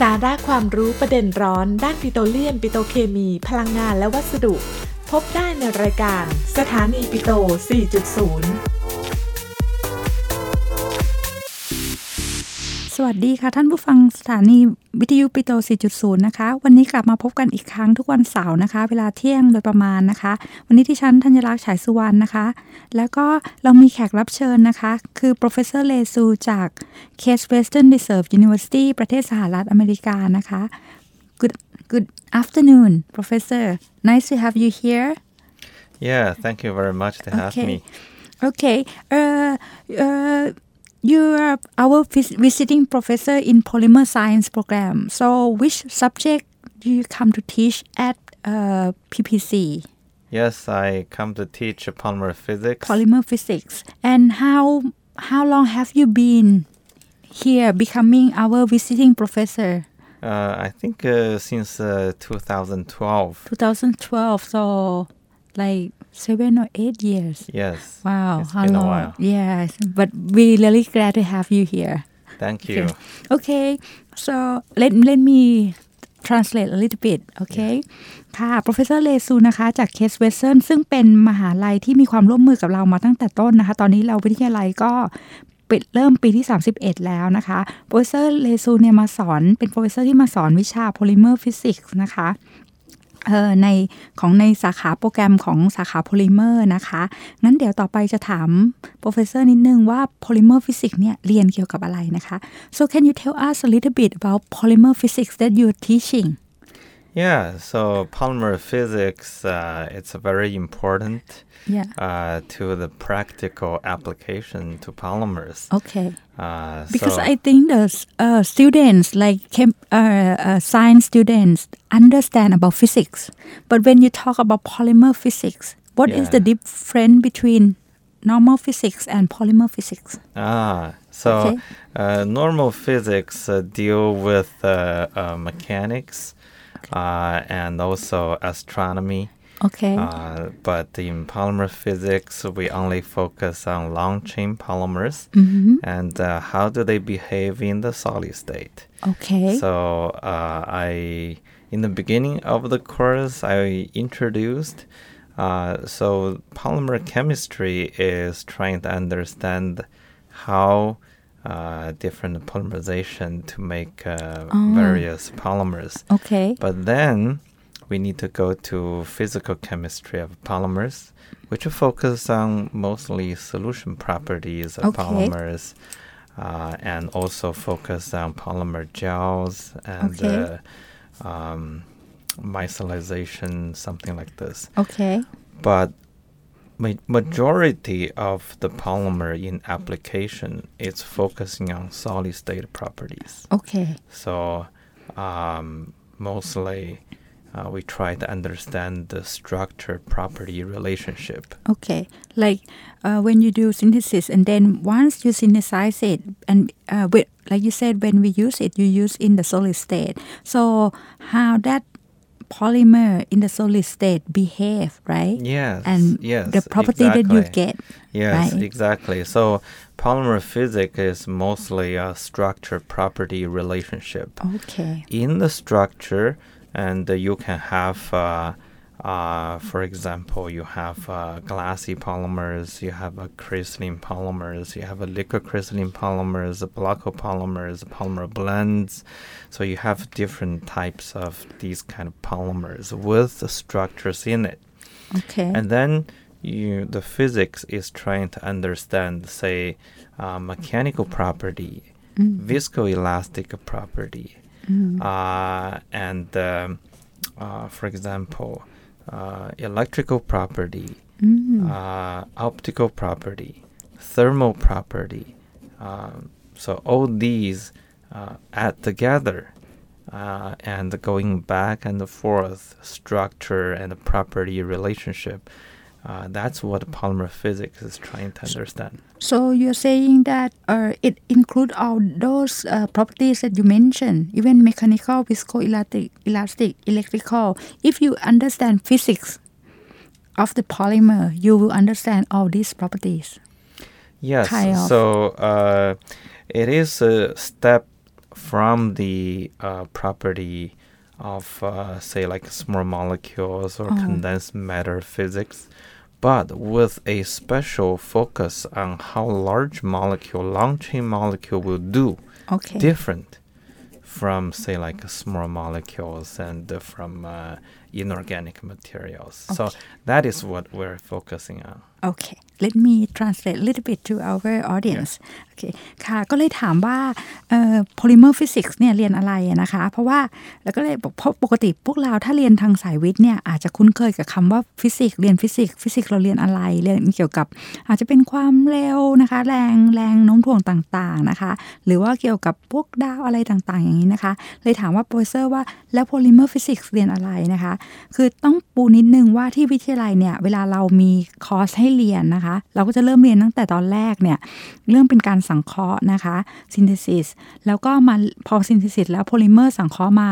สาระความรู้ประเด็นร้อน ด้านปิโตรเลียม ปิโตรเคมี พลังงานและวัสดุ พบได้ในรายการ สถานีปิโต 4.0 วัสดีค่ะ ท่านผู้ฟังสถานีวิทยุปิโต 4.0 นะคะ วันนี้กลับมาพบกันอีกครั้งทุกวันเสาร์นะคะ เวลาเที่ยงโดยประมาณนะคะ วันนี้ที่ฉันธัญลักษณ์ฉายสุวรรณนะคะ แล้วก็เรามีแขกรับเชิญนะคะ คือ professor เลซูจาก Case Western Reserve University ประเทศสหรัฐอเมริกานะคะ Good Good afternoon professor nice to have you here Yeah, thank you very much to have Okay. me. Okay. Uh, uh, you are our vis- visiting professor in polymer science program. So, which subject do you come to teach at uh, PPC? Yes, I come to teach polymer physics. Polymer physics. And how how long have you been here, becoming our visiting professor? uh, I think uh, since uh, 2012. 2012. So, like seven or eight years. Yes. Wow, It's how been a long? while. Yes, but we really glad to have you here. Thank you. Okay, so let let me translate a little bit okay ค่ะ professor เลซูนะคะ จาก Case Western ซึ่งเป็นมหาลัยที่มีความร่วมมือกับเรามาตั้งแต่ต้นนะคะ ตอนนี้เราวิทยาลัยก็ปิดเริ่มปีที่ 31 แล้วนะคะ professor เลซูเนี่ยมาสอน เป็น professor ที่มาสอนวิชา polymer physics นะคะเอ่อ ในของในสาขาโปรแกรมของสาขาโพลิเมอร์นะคะ งั้นเดี๋ยวต่อไปจะถาม professor นิดนึงว่า polymer physics เนี่ยเรียนเกี่ยวกับอะไรนะคะ so can you tell us a little bit about polymer physics that you're teaching Yeah, so polymer physics, uh, it's very important yeah uh, to the practical application to polymers. okay Uh, because so, I think the uh, students like chem, uh, uh, science students understand about physics but when you talk about polymer physics what is Yeah. the difference between normal physics and polymer physics Ah, so Okay. uh, normal physics uh, deal with uh, uh, mechanics uh, and also astronomy. okay Uh, but in polymer physics, we only focus on long chain polymers Mhm. and uh, how do they behave in the solid state. Okay. So uh, I, in the beginning of the course, I introduced. Uh, so polymer chemistry is trying to understand how uh, different polymerization to make uh, various polymers. okay. But then we need to go to physical chemistry of polymers, which will focus on mostly solution properties of Okay. polymers, uh, and also focus on polymer gels and Okay. Um, micellization, something like this. Okay. But ma- majority of the polymer in application is focusing on solid state properties. Okay. So um, mostly uh, we try to understand the structure property relationship. Okay. Like uh, when you do synthesis, and then once you synthesize it, and uh, with, like you said, when we use it, you use in the solid state. So how that polymer in the solid state behave, right? Yes. And yes. the property that you get. Yes, right? exactly. So polymer physics is mostly a structure property relationship. Okay. in the structure and uh, you can have uh, uh, for example you have uh, glassy polymers you have a crystalline polymers you have a liquid crystalline polymers a block copolymers polymer blends. So you have different types of these kind of polymers with the structures in it. Okay. and then you, the physics is trying to understand, say, uh, mechanical property, viscoelastic property, uh, and um, uh, for example, uh, electrical property, uh, optical property, thermal property. Um, so all these uh, add together uh, and going back and forth structure and property relationship. Uh, that's what polymer physics is trying to understand. So you're saying that uh, it include all those uh, properties that you mentioned, even mechanical, viscoelastic, elastic, electrical. If you understand physics of the polymer, you will understand all these properties. Yes. Kind of. So uh, it is a step from the uh, property of, uh, say, like small molecules or Oh. condensed matter physics, but with a special focus on how large molecule, long chain molecule will do Okay. different from, say, like small molecules and uh, from uh, inorganic materials. So that is what we're focusing on. Okay let me translate a little bit to our audience เคค่ะ ก็เลยถามว่าเอ่อ polymer physics เนี่ยเรียนอะไรนะคะ เพราะว่าแล้วก็เลยบอกเพราะปกติพวกเราถ้าเรียนทางสายวิทย์เนี่ยอาจจะคุ้นเคยกับคำว่าฟิสิกส์เรียนฟิสิกส์ฟิสิกส์เราเรียนอะไรเรียนเกี่ยวกับ อาจจะเป็นความเร็วนะคะ แรงแรงโน้มถ่วงต่างๆนะคะ หรือว่าเกี่ยวกับพวกดาวอะไรต่างๆ อย่างนี้นะคะ เลยถามว่าโปรเซอร์ว่าแล้ว polymer physics เรียนอะไรนะคะ คือต้องปูนิดนึงว่าที่วิทยาลัยเนี่ยเวลาเรามีคอร์สให้เรียนนะคะ เราก็จะเริ่มเรียนตั้งแต่ตอนแรกเนี่ยเริ่มเป็นการสังเคราะห์นะคะซินเทซิสแล้วก็มาพอซินเทซิสแล้วโพลิเมอร์สังเคราะห์มา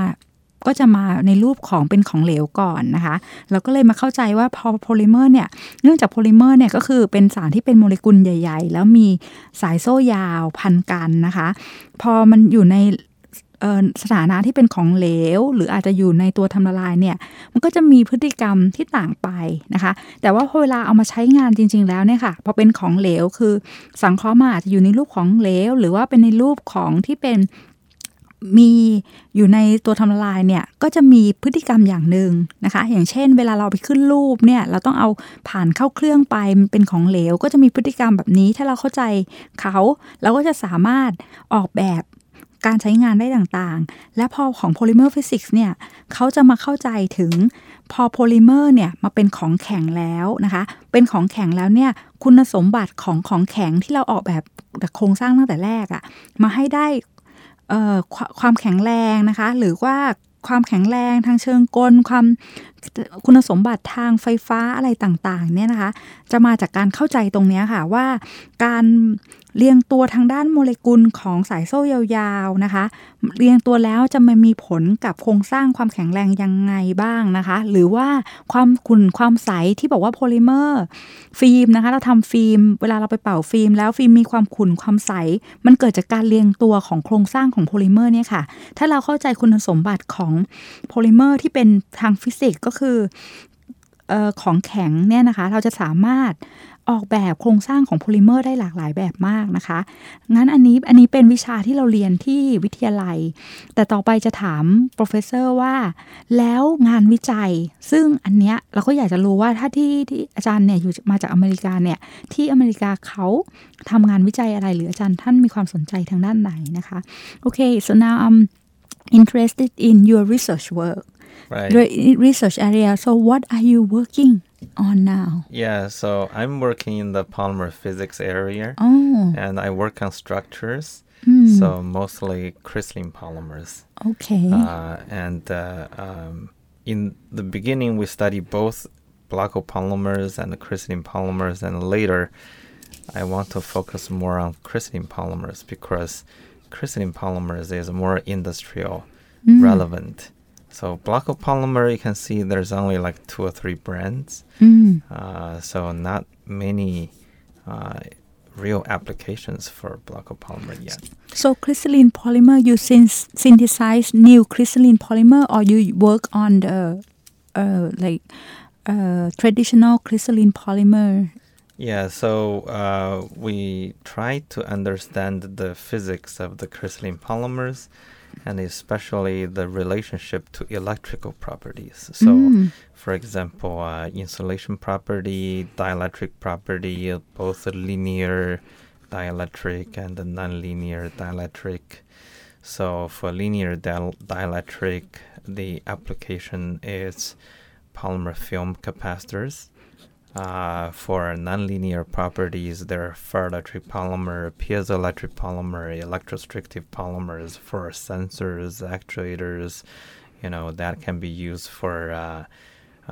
ก็จะมาในรูปของเป็นของเหลวก่อนนะคะ เราก็เลยมาเข้าใจว่าพอโพลิเมอร์เนี่ย เนื่องจากโพลิเมอร์เนี่ยก็คือเป็นสารที่เป็นโมเลกุลใหญ่ ๆ แล้วมีสายโซ่ยาวพันกันนะคะ พอมันอยู่ใน สถานะที่เป็นของเหลว หรืออาจจะอยู่ในตัวทำละลายเนี่ยมันก็จะมีพฤติกรรมที่ต่างไปนะคะ แต่ว่าพอเวลาเอามาใช้งานจริง ๆ แล้วเนี่ยค่ะพอเป็นของเหลวคือสังเคราะห์มาอาจจะอยู่ในรูปของเหลว หรือว่าเป็นในรูปของที่เป็นมีอยู่ในตัวทำละลายเนี่ยก็จะมีพฤติกรรมอย่างหนึ่งนะคะ อย่างเช่น เวลาเราไปขึ้นรูปเนี่ยเราต้องเอาผ่านเข้าเครื่องไปมันเป็นของเหลว ก็จะมีพฤติกรรมแบบนี้ถ้าเราเข้าใจเขา เราก็จะสามารถออกแบบ การใช้งานได้ต่างๆ และพอของ polymer physics เนี่ยเขาจะมาเข้าใจถึงพอโพลิเมอร์เนี่ยมาเป็นของแข็งแล้วนะคะ เป็นของแข็งแล้วเนี่ยคุณสมบัติของของแข็งที่เราออกแบบโครงสร้างตั้งแต่แรกอะมาให้ได้ควความแข็งแรงนะคะ หรือว่าความแข็งแรงทางเชิงกล ความคุณสมบัติทางไฟฟ้าอะไรต่างๆเนี่ยนะคะ จะมาจากการเข้าใจตรงนี้ค่ะว่าการ เรียงตัวทางด้านโมเลกุลของสายโซ่ยาวๆนะคะ เรียงตัวแล้วจะมามีผลกับโครงสร้างความแข็งแรงยังไงบ้างนะคะ หรือว่าความขุ่นความใสที่บอกว่าโพลิเมอร์ฟิล์มนะคะ เราทำฟิล์ม เวลาเราไปเป่าฟิล์ม แล้วฟิล์มมีความขุ่นความใส มันเกิดจากการเรียงตัวของโครงสร้างของโพลิเมอร์เนี่ยค่ะ ถ้าเราเข้าใจคุณสมบัติของโพลิเมอร์ที่เป็นทางฟิสิกส์ก็คือเออของแข็งเนี่ยนะคะ เราจะสามารถออกแบบโครงสร้างของโพลิเมอร์ได้หลากหลายแบบมากนะคะ งั้นอันนี้อันนี้เป็นวิชาที่เราเรียนที่วิทยาลัย แต่ต่อไปจะถาม professor ว่า แล้วงานวิจัย ซึ่งอันเนี้ยเราก็อยากจะรู้ว่าถ้าที่ที่อาจารย์เนี่ยอยู่มาจากอเมริกาเนี่ย ที่อเมริกาเขาทำงานวิจัยอะไรหรืออาจารย์ท่านมีความสนใจทางด้านไหนนะคะ โอเค so now I'm interested in your research work Right. research area so what are you working on now Yeah, so I'm working in the polymer physics area oh and I work on structures. Hmm. So mostly crystalline polymers. okay Uh, and uh, um, in the beginning, we study both block polymers and the crystalline polymers, and later, I want to focus more on crystalline polymers because crystalline polymers is more industrial relevant. So block copolymer, you can see there's only like two or three brands, อืม uh, so not many uh, real applications for block of polymer yet. So crystalline polymer, you syn- synthesize new crystalline polymer, or you work on the uh, like uh, traditional crystalline polymer? Yeah, so uh, we try to understand the physics of the crystalline polymers and especially the relationship to electrical properties. So, Mm. for example, uh, insulation property, dielectric property, both the linear dielectric and the nonlinear dielectric. So, for linear diel- dielectric, the application is polymer film capacitors. Uh, for nonlinear properties, there are ferroelectric polymer, piezoelectric polymer, electrostrictive polymers for sensors, actuators. You know that can be used for, uh,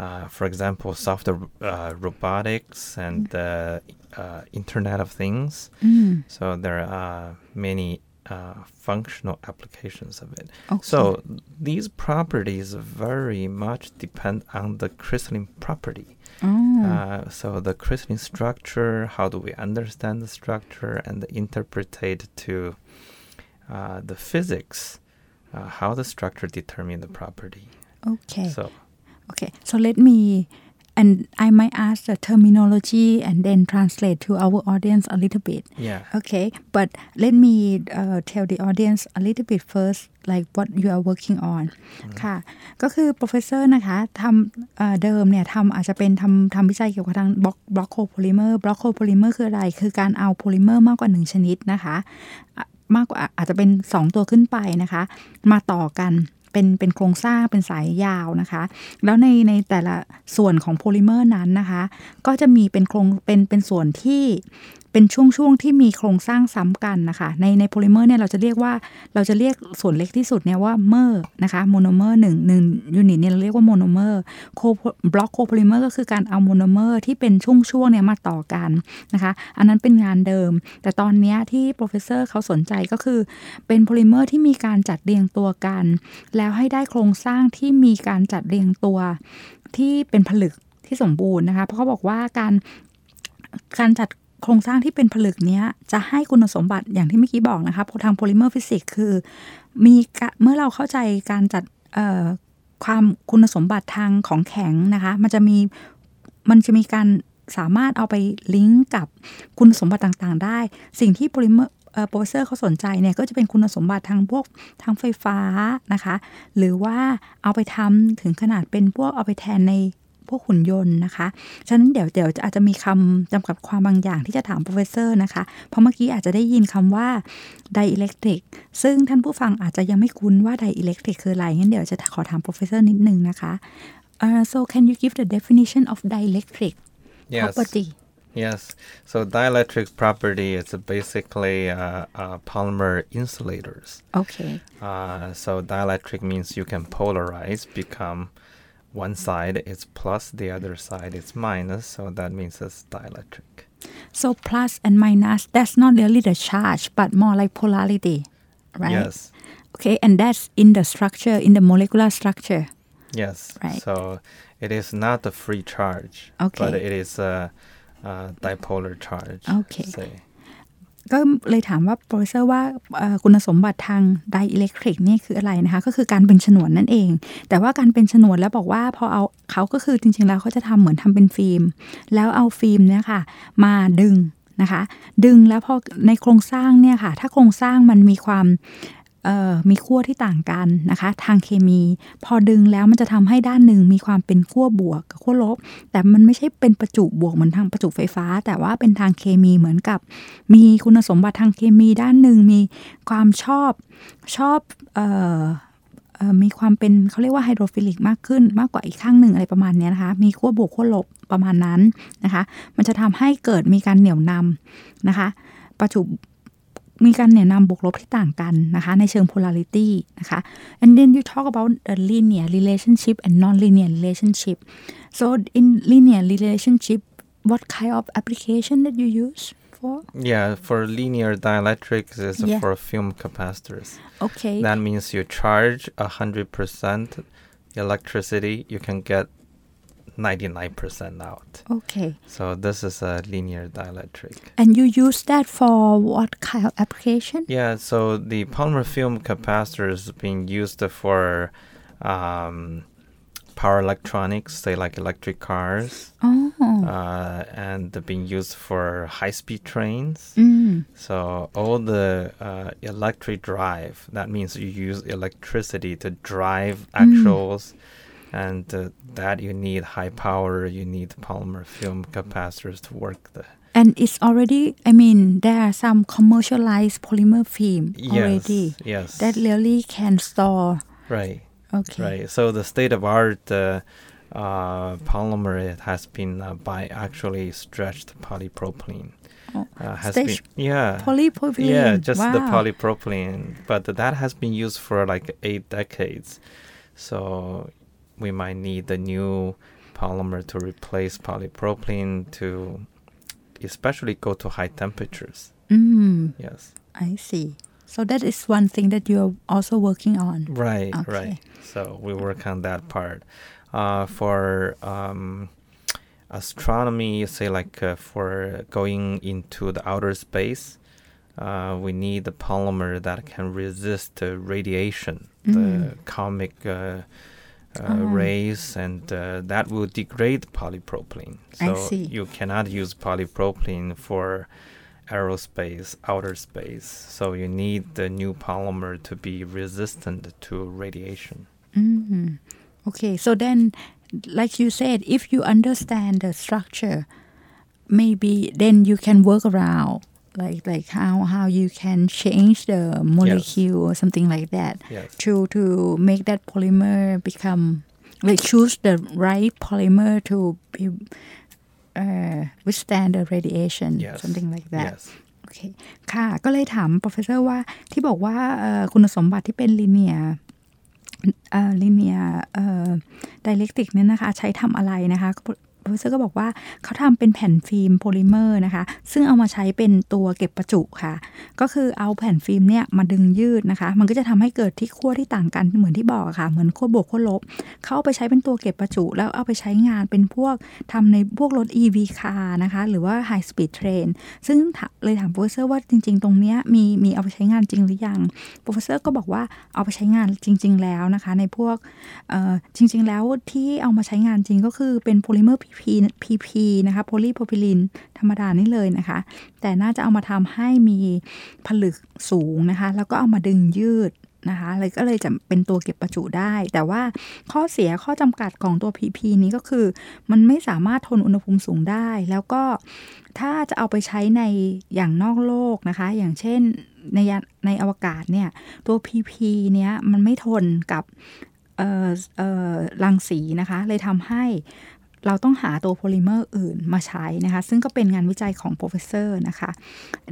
uh, for example, software uh, robotics and uh, uh, Internet of Things. Mm. So there are many uh, functional applications of it. Okay. So these properties very much depend on the crystalline property. Oh. Uh, so the crystalline structure, how do we understand the structure and interpret it to uh, the physics, uh, how the structure determine the property. okay So okay so let me and I might ask the terminology and then translate to our audience a little bit yeah, Okay, but let me uh, tell the audience a little bit first like what you are working on ค่ะ ก็คือ professor นะคะทำเอ่อเดิมเนี่ยทำอาจจะเป็นทำทำวิจัยเกี่ยวกับทางบล็อกบล็อกโคโพลิเมอร์บล็อกโคโพลิเมอร์คืออะไร คือการเอาโพลิเมอร์มากกว่าหนึ่งชนิดนะคะอะมากกว่าอาจจะเป็น 2 ตัวขึ้นไปนะคะ มาต่อกัน เป็นเป็นโครงสร้างเป็นสายยาวนะคะ แล้วในในแต่ละส่วนของโพลิเมอร์นั้นนะคะ ก็จะมีเป็นโครงเป็นเป็นส่วนที่ เป็นช่วงๆที่มีโครงสร้างซ้ำกันนะคะในในโพลิเมอร์เนี่ยเราจะเรียกว่าเราจะเรียกส่วนเล็กที่สุดเนี่ยว่าเมอร์นะคะโมโนเมอร์หนึ่งหนึ่งยูนิตเนี่ยเราเรียกว่าโมโนเมอร์โคบล็อกโคโพลิเมอร์ก็คือการเอาโมโนเมอร์ที่เป็นช่วงๆเนี่ยมาต่อกันนะคะอันนั้นเป็นงานเดิม แต่ตอนนี้ที่โปรเฟสเซอร์เขาสนใจก็คือ เป็นโพลิเมอร์ที่มีการจัดเรียงตัวกัน แล้วให้ได้โครงสร้างที่มีการจัดเรียงตัวที่เป็นผลึกที่สมบูรณ์นะคะ เพราะเขาบอกว่าการการจัด โครงสร้างที่เป็นผลึกเนี้ยจะให้คุณสมบัติอย่างที่เมื่อกี้บอกนะคะทางโพลิเมอร์ฟิสิกส์คือ มีเมื่อเราเข้าใจการจัดความคุณสมบัติทางของแข็งนะคะ มันจะมีมันจะมีการสามารถเอาไปลิงก์กับคุณสมบัติต่างๆ ได้ สิ่งที่โพลิเมอร์โปรเฟสเซอร์เขาสนใจเนี่ยก็จะเป็นคุณสมบัติทางพวกทางไฟฟ้านะคะ หรือว่าเอาไปทำถึงขนาดเป็นพวกเอาไปแทนใน พวกหุ่นยนต์นะคะ ฉะนั้นเดี๋ยวเดี๋ยวอาจจะมีคำจำกัดความบางอย่างที่จะถามโปรเฟสเซอร์นะคะ เพราะเมื่อกี้อาจจะได้ยินคำว่าไดอิเล็กทริกซึ่งท่านผู้ฟังอาจจะยังไม่คุ้นว่าไดอิเล็กทริกคืออะไรงั้นเดี๋ยวจะขอถามโปรเฟสเซอร์นิดนึงนะคะ uh, so can you give the definition of dielectric yes, property yes. So dielectric property is basically uh, uh, polymer insulators. okay Uh, so dielectric means you can polarize, become one side is plus, the other side is minus. So that means it's dielectric. so plus and minus that's not really the charge but more like polarity right Yes, okay and that's in the structure in the molecular structure yes. Right. So it is not a free charge, okay. but it is a, a dipolar charge. Okay. Say. ก็เลยถามว่าโปรเฟสเซอร์ว่าคุณสมบัติทางไดอิเล็กทริกนี่คืออะไรนะคะ ก็คือการเป็นฉนวนนั่นเอง แต่ว่าการเป็นฉนวนแล้วบอกว่าพอเอาเขาก็คือจริงๆแล้วเขาจะทำเหมือนทำเป็นฟิล์ม แล้วเอาฟิล์มเนี่ยค่ะ มาดึงนะคะ ดึงแล้วพอในโครงสร้างเนี่ยค่ะ ถ้าโครงสร้างมันมีความ มีขั้วที่ต่างกันนะคะ ทางเคมี พอดึงแล้วมันจะทำให้ด้านหนึ่งมีความเป็นขั้วบวกกับขั้วลบ แต่มันไม่ใช่เป็นประจุบวกเหมือนทางประจุไฟฟ้า แต่ว่าเป็นทางเคมีเหมือนกับ มีคุณสมบัติทางเคมีด้านหนึ่งมีความชอบชอบออมีความเป็นเขาเรียกว่าไฮโดรฟิลิกมากขึ้นมากกว่าอีกข้างหนึ่งอะไรประมาณนี้นะคะ มีขั้วบวกขั้วลบประมาณนั้นนะคะ มันจะทำให้เกิดมีการเหนี่ยวนำนะคะ ประจุ มีการเหนี่ยวนำบวกลบที่ต่างกันนะคะ ในเชิง polarity นะคะ and then you talk about the linear relationship and non-linear relationship so in linear relationship what kind of application that you use for Yeah, for linear dielectrics is Yeah. for film capacitors. okay That means you charge a hundred percent electricity, you can get ninety nine percent out. okay So this is a linear dielectric. and you use that for what kind of application Yeah, so the polymer film capacitor is being used for um, power electronics, say like electric cars, oh uh, and being used for high speed trains. อืม So all the uh, electric drive, that means you use electricity to drive actuals, and uh, that you need high power. You need polymer film capacitors to work the. and it's already I mean there are some commercialized polymer film already Yes, yes, that really can store right, okay right. So the state of art uh, uh, polymer it has been uh, by actually stretched polypropylene. Oh, Uh, has stretched been yeah. polypropylene Yeah, just the polypropylene, but that has been used for like eight decades. So we might need the new polymer to replace polypropylene to especially go to high temperatures. อืม Yes. I see so that is one thing that you're also working on Right, Okay. right. So we work on that part. Uh, for um, astronomy, say like uh, for going into the outer space, uh, we need the polymer that can resist uh, radiation, Mm. the cosmic uh, uh, Oh. rays, and uh, that will degrade polypropylene. I So see. you cannot use polypropylene for aerospace, outer space. So you need the new polymer to be resistant to radiation. Mm. Okay, so then, like you said, if you understand the structure, maybe then you can work around, like like how how you can change the molecule or something like that Yes. to to make that polymer become like choose the right polymer to be, uh, withstand the radiation, Yes. something like that. Yes. โอเคค่ะ ก็เลยถาม professor ว่าที่บอกว่าเอ่อคุณสมบัติที่เป็น linear เอ่อ linear เอ่อ dialectic เนี่ยนะคะ ใช้ทำอะไรนะคะ professor ก็บอกว่าเขาทำเป็นแผ่นฟิล์มโพลิเมอร์นะคะ ซึ่งเอามาใช้เป็นตัวเก็บประจุค่ะ ก็คือเอาแผ่นฟิล์มเนี่ยมาดึงยืดนะคะ มันก็จะทำให้เกิดที่ขั้วที่ต่างกันเหมือนที่บอกะค่ะ เหมือนขั้วบวกขั้วลบ เขาเอาไปใช้เป็นตัวเก็บประจุ แล้วเอาไปใช้งานเป็นพวกทำในพวกรถ EV car นะคะ หรือว่า High Speed Train ซึ่งเลยถาม professor ว่าจริง ๆ ตรงเนี้ยมีมีเอาไปใช้งานจริงหรือยัง professor ก็บอกว่าเอาไปใช้งานจริง ๆ แล้วนะคะ ในพวกจริง ๆ แล้วที่เอามาใช้งานจริงก็คือเป็นโพลิเมอร์ PP นะคะโพลีโพพิลินธรรมดานี่เลยนะคะ แต่น่าจะเอามาทำให้มีผลึกสูงนะคะ แล้วก็เอามาดึงยืดนะคะเลยก็เลยจะเป็นตัวเก็บประจุได้ แต่ว่าข้อเสียข้อจำกัดของตัว PP นี้ก็คือ มันไม่สามารถทนอุณหภูมิสูงได้ แล้วก็ถ้าจะเอาไปใช้ในอย่างนอกโลกนะคะ อย่างเช่นในในอวกาศเนี่ยตัว PP เนี้ยมันไม่ทนกับเออเออรังสีนะคะ เลยทำให้ เราต้องหาตัวโพลิเมอร์อื่นมาใช้นะคะ ซึ่งก็เป็นงานวิจัยของ professor นะคะ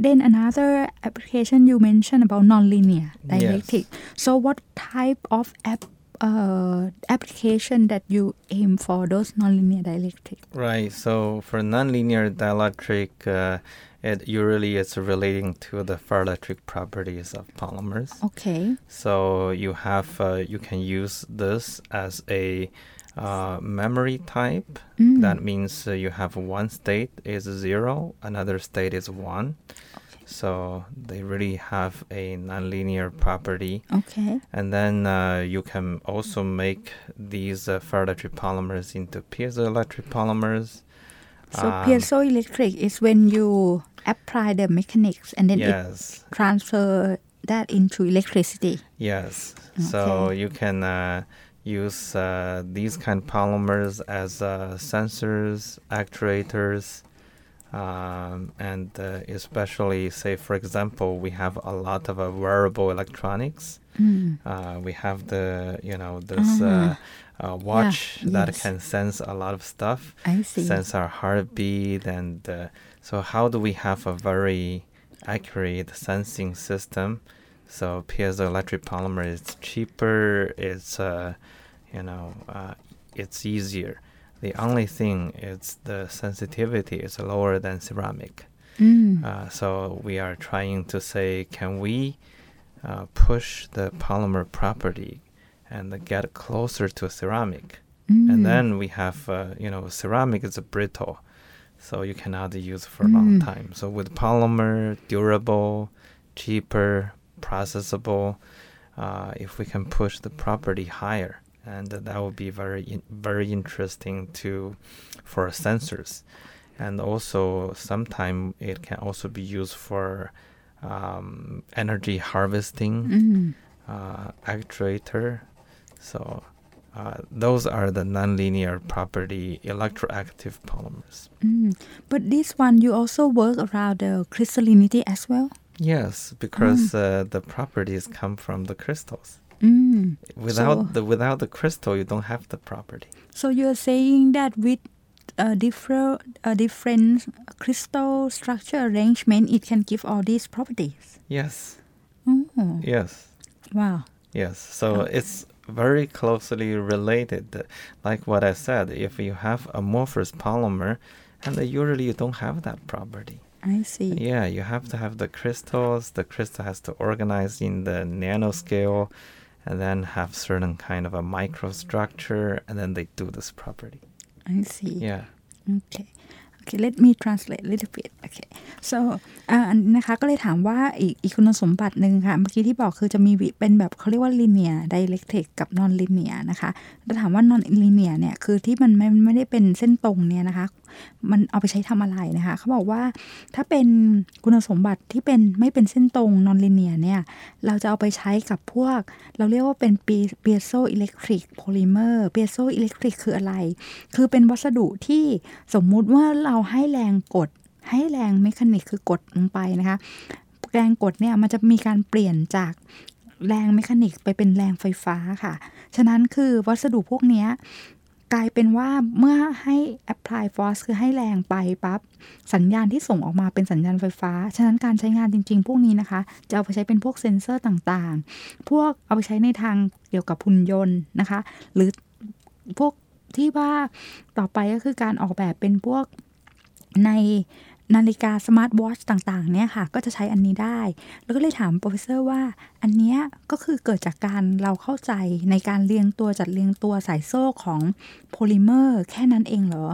then another application you mentioned about nonlinear dialectic so what type of app uh, application that you aim for those nonlinear dialectic Right. So for nonlinear dielectric, uh, it usually is relating to the ferroelectric properties of polymers. okay So you have uh, you can use this as a uh, memory type. Mm. That means uh, you have one state is zero, another state is one. So they really have a nonlinear property. okay And then uh, you can also make these uh, ferroelectric polymers into piezoelectric polymers. so Um, piezoelectric is when you apply the mechanics and then it transfer that into electricity. yes. So you can uh, use uh, these kind of polymers as uh, sensors, actuators, um, and uh, especially, say, for example, we have a lot of uh, wearable electronics. Mm. Uh, we have the, you know, this uh, Ah. uh, watch that yes. can sense a lot of stuff. I see. sense our heartbeat and uh, so how do we have a very accurate sensing system so piezoelectric polymer is cheaper it's uh, you know uh, it's easier the only thing is the sensitivity is lower than ceramic Mm. uh, so we are trying to say can we uh, push the polymer property and get closer to ceramic Mm. and then we have uh, you know ceramic is brittle so you cannot use for a long Mm. time so with polymer durable cheaper processable uh, if we can push the property higher and that would be very very interesting to for sensors and also sometime it can also be used for um, energy harvesting Mm. uh, actuator. So uh, those are the nonlinear property electroactive polymers. Mm. But this one you also work around the crystallinity as well. Yes, because uh, the properties come from the crystals. Mm. Without So- the without the crystal, you don't have the property. So you're saying that with a different a different crystal structure arrangement, it can give all these properties. Yes, Oh, yes, wow. yes. So it's very closely related. Like what I said, if you have amorphous polymer, and usually you don't have that property. I see. Yeah, you have to have the crystals. The crystal has to organize in the nanoscale and then have certain kind of a microstructure and then they do this property. I see. Yeah. Okay. Okay, let me translate a little bit. Okay, so อ่าอันนี้นะคะก็เลยถามว่าอีกอีกคุณสมบัติหนึ่งค่ะเมื่อกี้ที่บอกคือจะมีวิเป็นแบบเขาเรียกว่า linear dialectic กับ non linear นะคะแล้วถามว่า non linear เนี่ยคือที่มันไม่ไม่ได้เป็นเส้นตรงเนี่ยนะคะ มันเอาไปใช้ทำอะไรนะคะเขาบอกว่าถ้าเป็นคุณสมบัติที่เป็นไม่เป็นเส้นตรง non linear เนี่ยเราจะเอาไปใช้กับพวก เราเรียกว่าเป็น piezo electric polymer piezo electric คืออะไร คือเป็นวัสดุที่สมมุติว่าเราให้แรงกด ให้แรงเมคานิกคือกดลงไปนะคะแรงกดเนี่ยมันจะมีการเปลี่ยนจากแรงเมคานิกไปเป็นแรงไฟฟ้าค่ะ ฉะนั้นคือวัสดุพวกนี้ กลายเป็นว่าเมื่อให้ apply force คือให้แรงไปปั๊บสัญญาณที่ส่งออกมาเป็นสัญญาณไฟฟ้า ฉะนั้นการใช้งานจริง ๆ พวกนี้นะคะ จะเอาไปใช้เป็นพวกเซ็นเซอร์ต่างๆ พวกเอาไปใช้ในทางเกี่ยวกับหุ่นยนต์นะคะ หรือพวกที่ว่าต่อไปก็คือการออกแบบเป็นพวกใน นาฬิกาสมาร์ทวอชต่างๆเนี่ยค่ะก็จะใช้อันนี้ได้ แล้วก็เลยถามโปรเฟสเซอร์ว่า อันเนี้ยก็คือเกิดจากการเราเข้าใจในการเรียงตัวจัดเรียงตัวสายโซ่ของโพลิเมอร์แค่นั้นเองเหรอ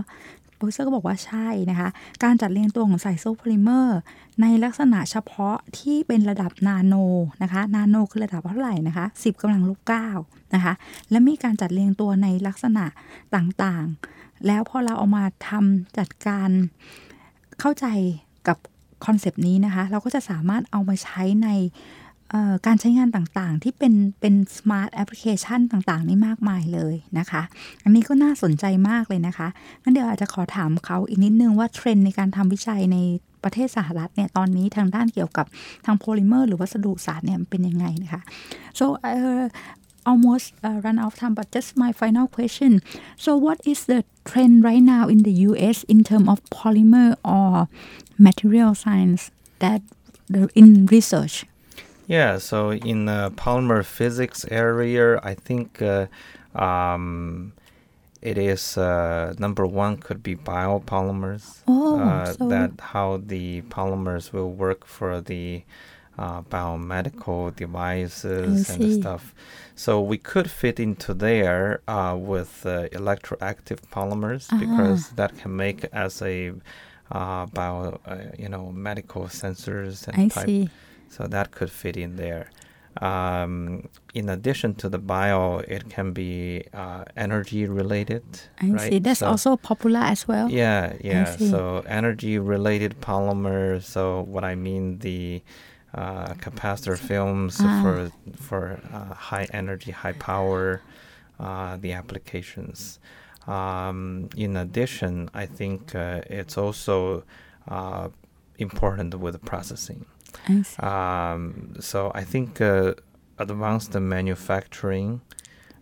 โปรเฟสเซอร์ก็บอกว่าใช่นะคะ การจัดเรียงตัวของสายโซ่โพลิเมอร์ในลักษณะเฉพาะที่เป็นระดับนาโนนะคะ นาโนคือระดับเท่าไหร่นะคะ 10กำลังลบ9นะคะ และมีการจัดเรียงตัวในลักษณะต่างๆ แล้วพอเราเอามาทำจัดการ เข้าใจกับคอนเซปต์นี้นะคะ เราก็จะสามารถเอามาใช้ในการใช้งานต่างๆ ที่เป็นเป็นสมาร์ทแอปพลิเคชันต่างๆ นี่มากมายเลยนะคะ อันนี้ก็น่าสนใจมากเลยนะคะ งั้นเดี๋ยวอาจจะขอถามเขาอีกนิดนึงว่าเทรนด์ในการทำวิจัยในประเทศสหรัฐเนี่ยตอนนี้ทางด้านเกี่ยวกับทางโพลิเมอร์หรือวัสดุศาสตร์เนี่ยมันเป็นยังไงนะคะ so uh, almost uh, run out of time but just my final question so what is the trend right now in the US in terms of polymer or material science that in research Yeah, so in the polymer physics area, I think uh, um, it is uh, number one could be biopolymers. Oh, uh, so- that how the polymers will work for the uh, biomedical devices and stuff. So we could fit into there uh, with uh, electroactive polymers because that can make as a uh, bio, uh, you know, medical sensors and I type see so that could fit in there. Um, in addition to the bio, it can be uh, energy related. I right? see that's So- also popular as well Yeah, yeah. So energy related polymer. So what I mean, the uh, capacitor films Ah. for for uh, high energy, high power, uh, the applications. Um, in addition, I think uh, it's also uh, important with processing. I see Um, so I think uh, advanced manufacturing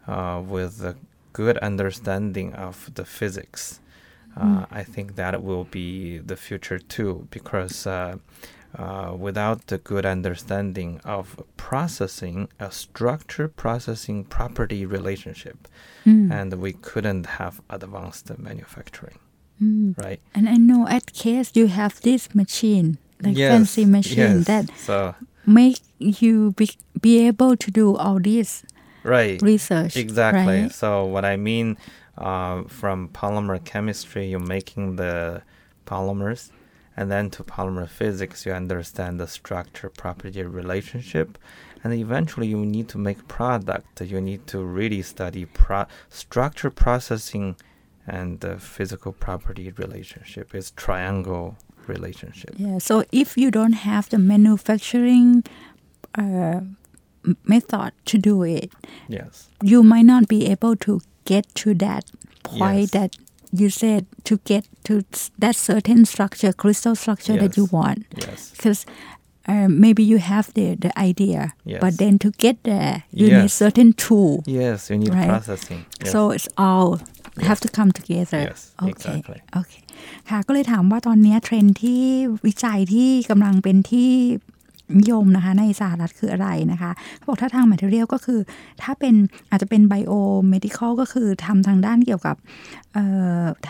uh, with a good understanding of the physics, uh, I think that will be the future too. Because uh, without the good understanding of processing, a structure processing property relationship, Mm. and we couldn't have advanced manufacturing, Mm. right? and I know at case you have this machine like Yes, fancy machine yes. that so make you be, be able to do all this right research Exactly. right? So what I mean uh, from polymer chemistry, you're making the polymers, and then to polymer physics, you understand the structure property relationship, and eventually you need to make product. You need to really study pro- structure processing and the physical property relationship. It's triangle relationship. Yeah. So if you don't have the manufacturing uh, method to do it, Yes. you might not be able to get to that point Yes. that you said to get to s- that certain structure, crystal structure that you Yes. want. Yes. Because uh, maybe you have the, the idea, Yes. but then to get there, you need Yes. certain tool. Yes. You need Right. processing. Yes. So it's all have to come together Yes, โอเค exactly. โอเค ค่ะ ก็เลยถามว่าตอนเนี้ยเทรนด์ที่วิจัยที่กำลังเป็นที่ นิยมนะคะในสหรัฐคืออะไรนะคะเขาบอกถ้าทาง material ก็คือ ถ้าเป็นอาจจะเป็น bio medical ก็คือทำทางด้านเกี่ยวกับ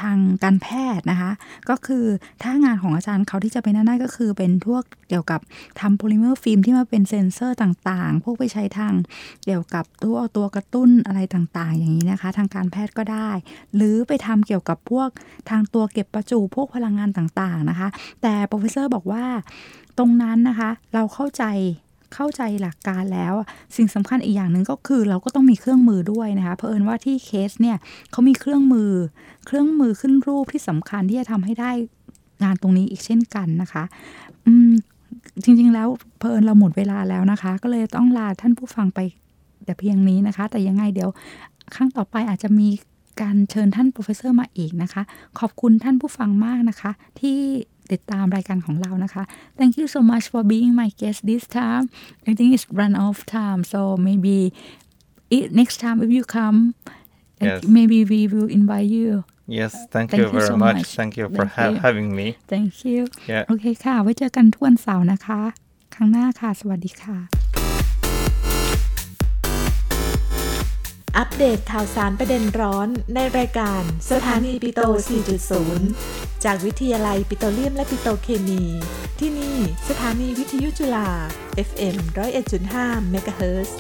ทางการแพทย์นะคะ ก็คือถ้างานของอาจารย์เขาที่จะเป็นนั่นได้ก็คือเป็นพวกเกี่ยวกับทำโพลิเมอร์ฟิล์มที่มาเป็นเซนเซอร์ต่างๆ พวกไปใช้ทางเกี่ยวกับตัวตัวกระตุ้นอะไรต่างๆ อย่างนี้นะคะ ทางการแพทย์ก็ได้ หรือไปทำเกี่ยวกับพวกทางตัวเก็บประจุพวกพลังงานต่างๆนะคะ แต่โปรเฟสเซอร์บอกว่า ตรงนั้นนะคะ เราเข้าใจเข้าใจหลักการแล้ว สิ่งสำคัญอีกอย่างหนึ่งก็คือเราก็ต้องมีเครื่องมือด้วยนะคะเพราะเอิญว่าที่เคสเนี่ยเขามีเครื่องมือ เครื่องมือขึ้นรูปที่สำคัญที่จะทำให้ได้งานตรงนี้อีกเช่นกันนะคะอืมจริง ๆ แล้วเพอิญเราหมดเวลาแล้วนะคะ ก็เลยต้องลาท่านผู้ฟังไปแต่เพียงนี้นะคะ แต่ยังไงเดี๋ยวครั้งต่อไปอาจจะมีการเชิญท่านโปรเฟสเซอร์มาอีกนะคะ ขอบคุณท่านผู้ฟังมากนะคะ ที่ ติดตามรายการของเรานะคะ Thank you so much for being my guest this time I think it's run off time so maybe it, next time if you come yes. maybe we will invite you Yes thank, thank you very so much. much thank you for thank you. having me Thank you yeah โอเคค่ะ ไว้เจอกันทุกวันเสาร์นะคะ ครั้งหน้าค่ะ สวัสดีค่ะ อัปเดตข่าวสารประเด็นร้อนในรายการสถานีปิโต 4.0 จากวิทยาลัยปิโตรเลียมและปิโตเคมี ที่นี่สถานีวิทยุจุฬา FM 101.5 เมกะเฮิรตซ์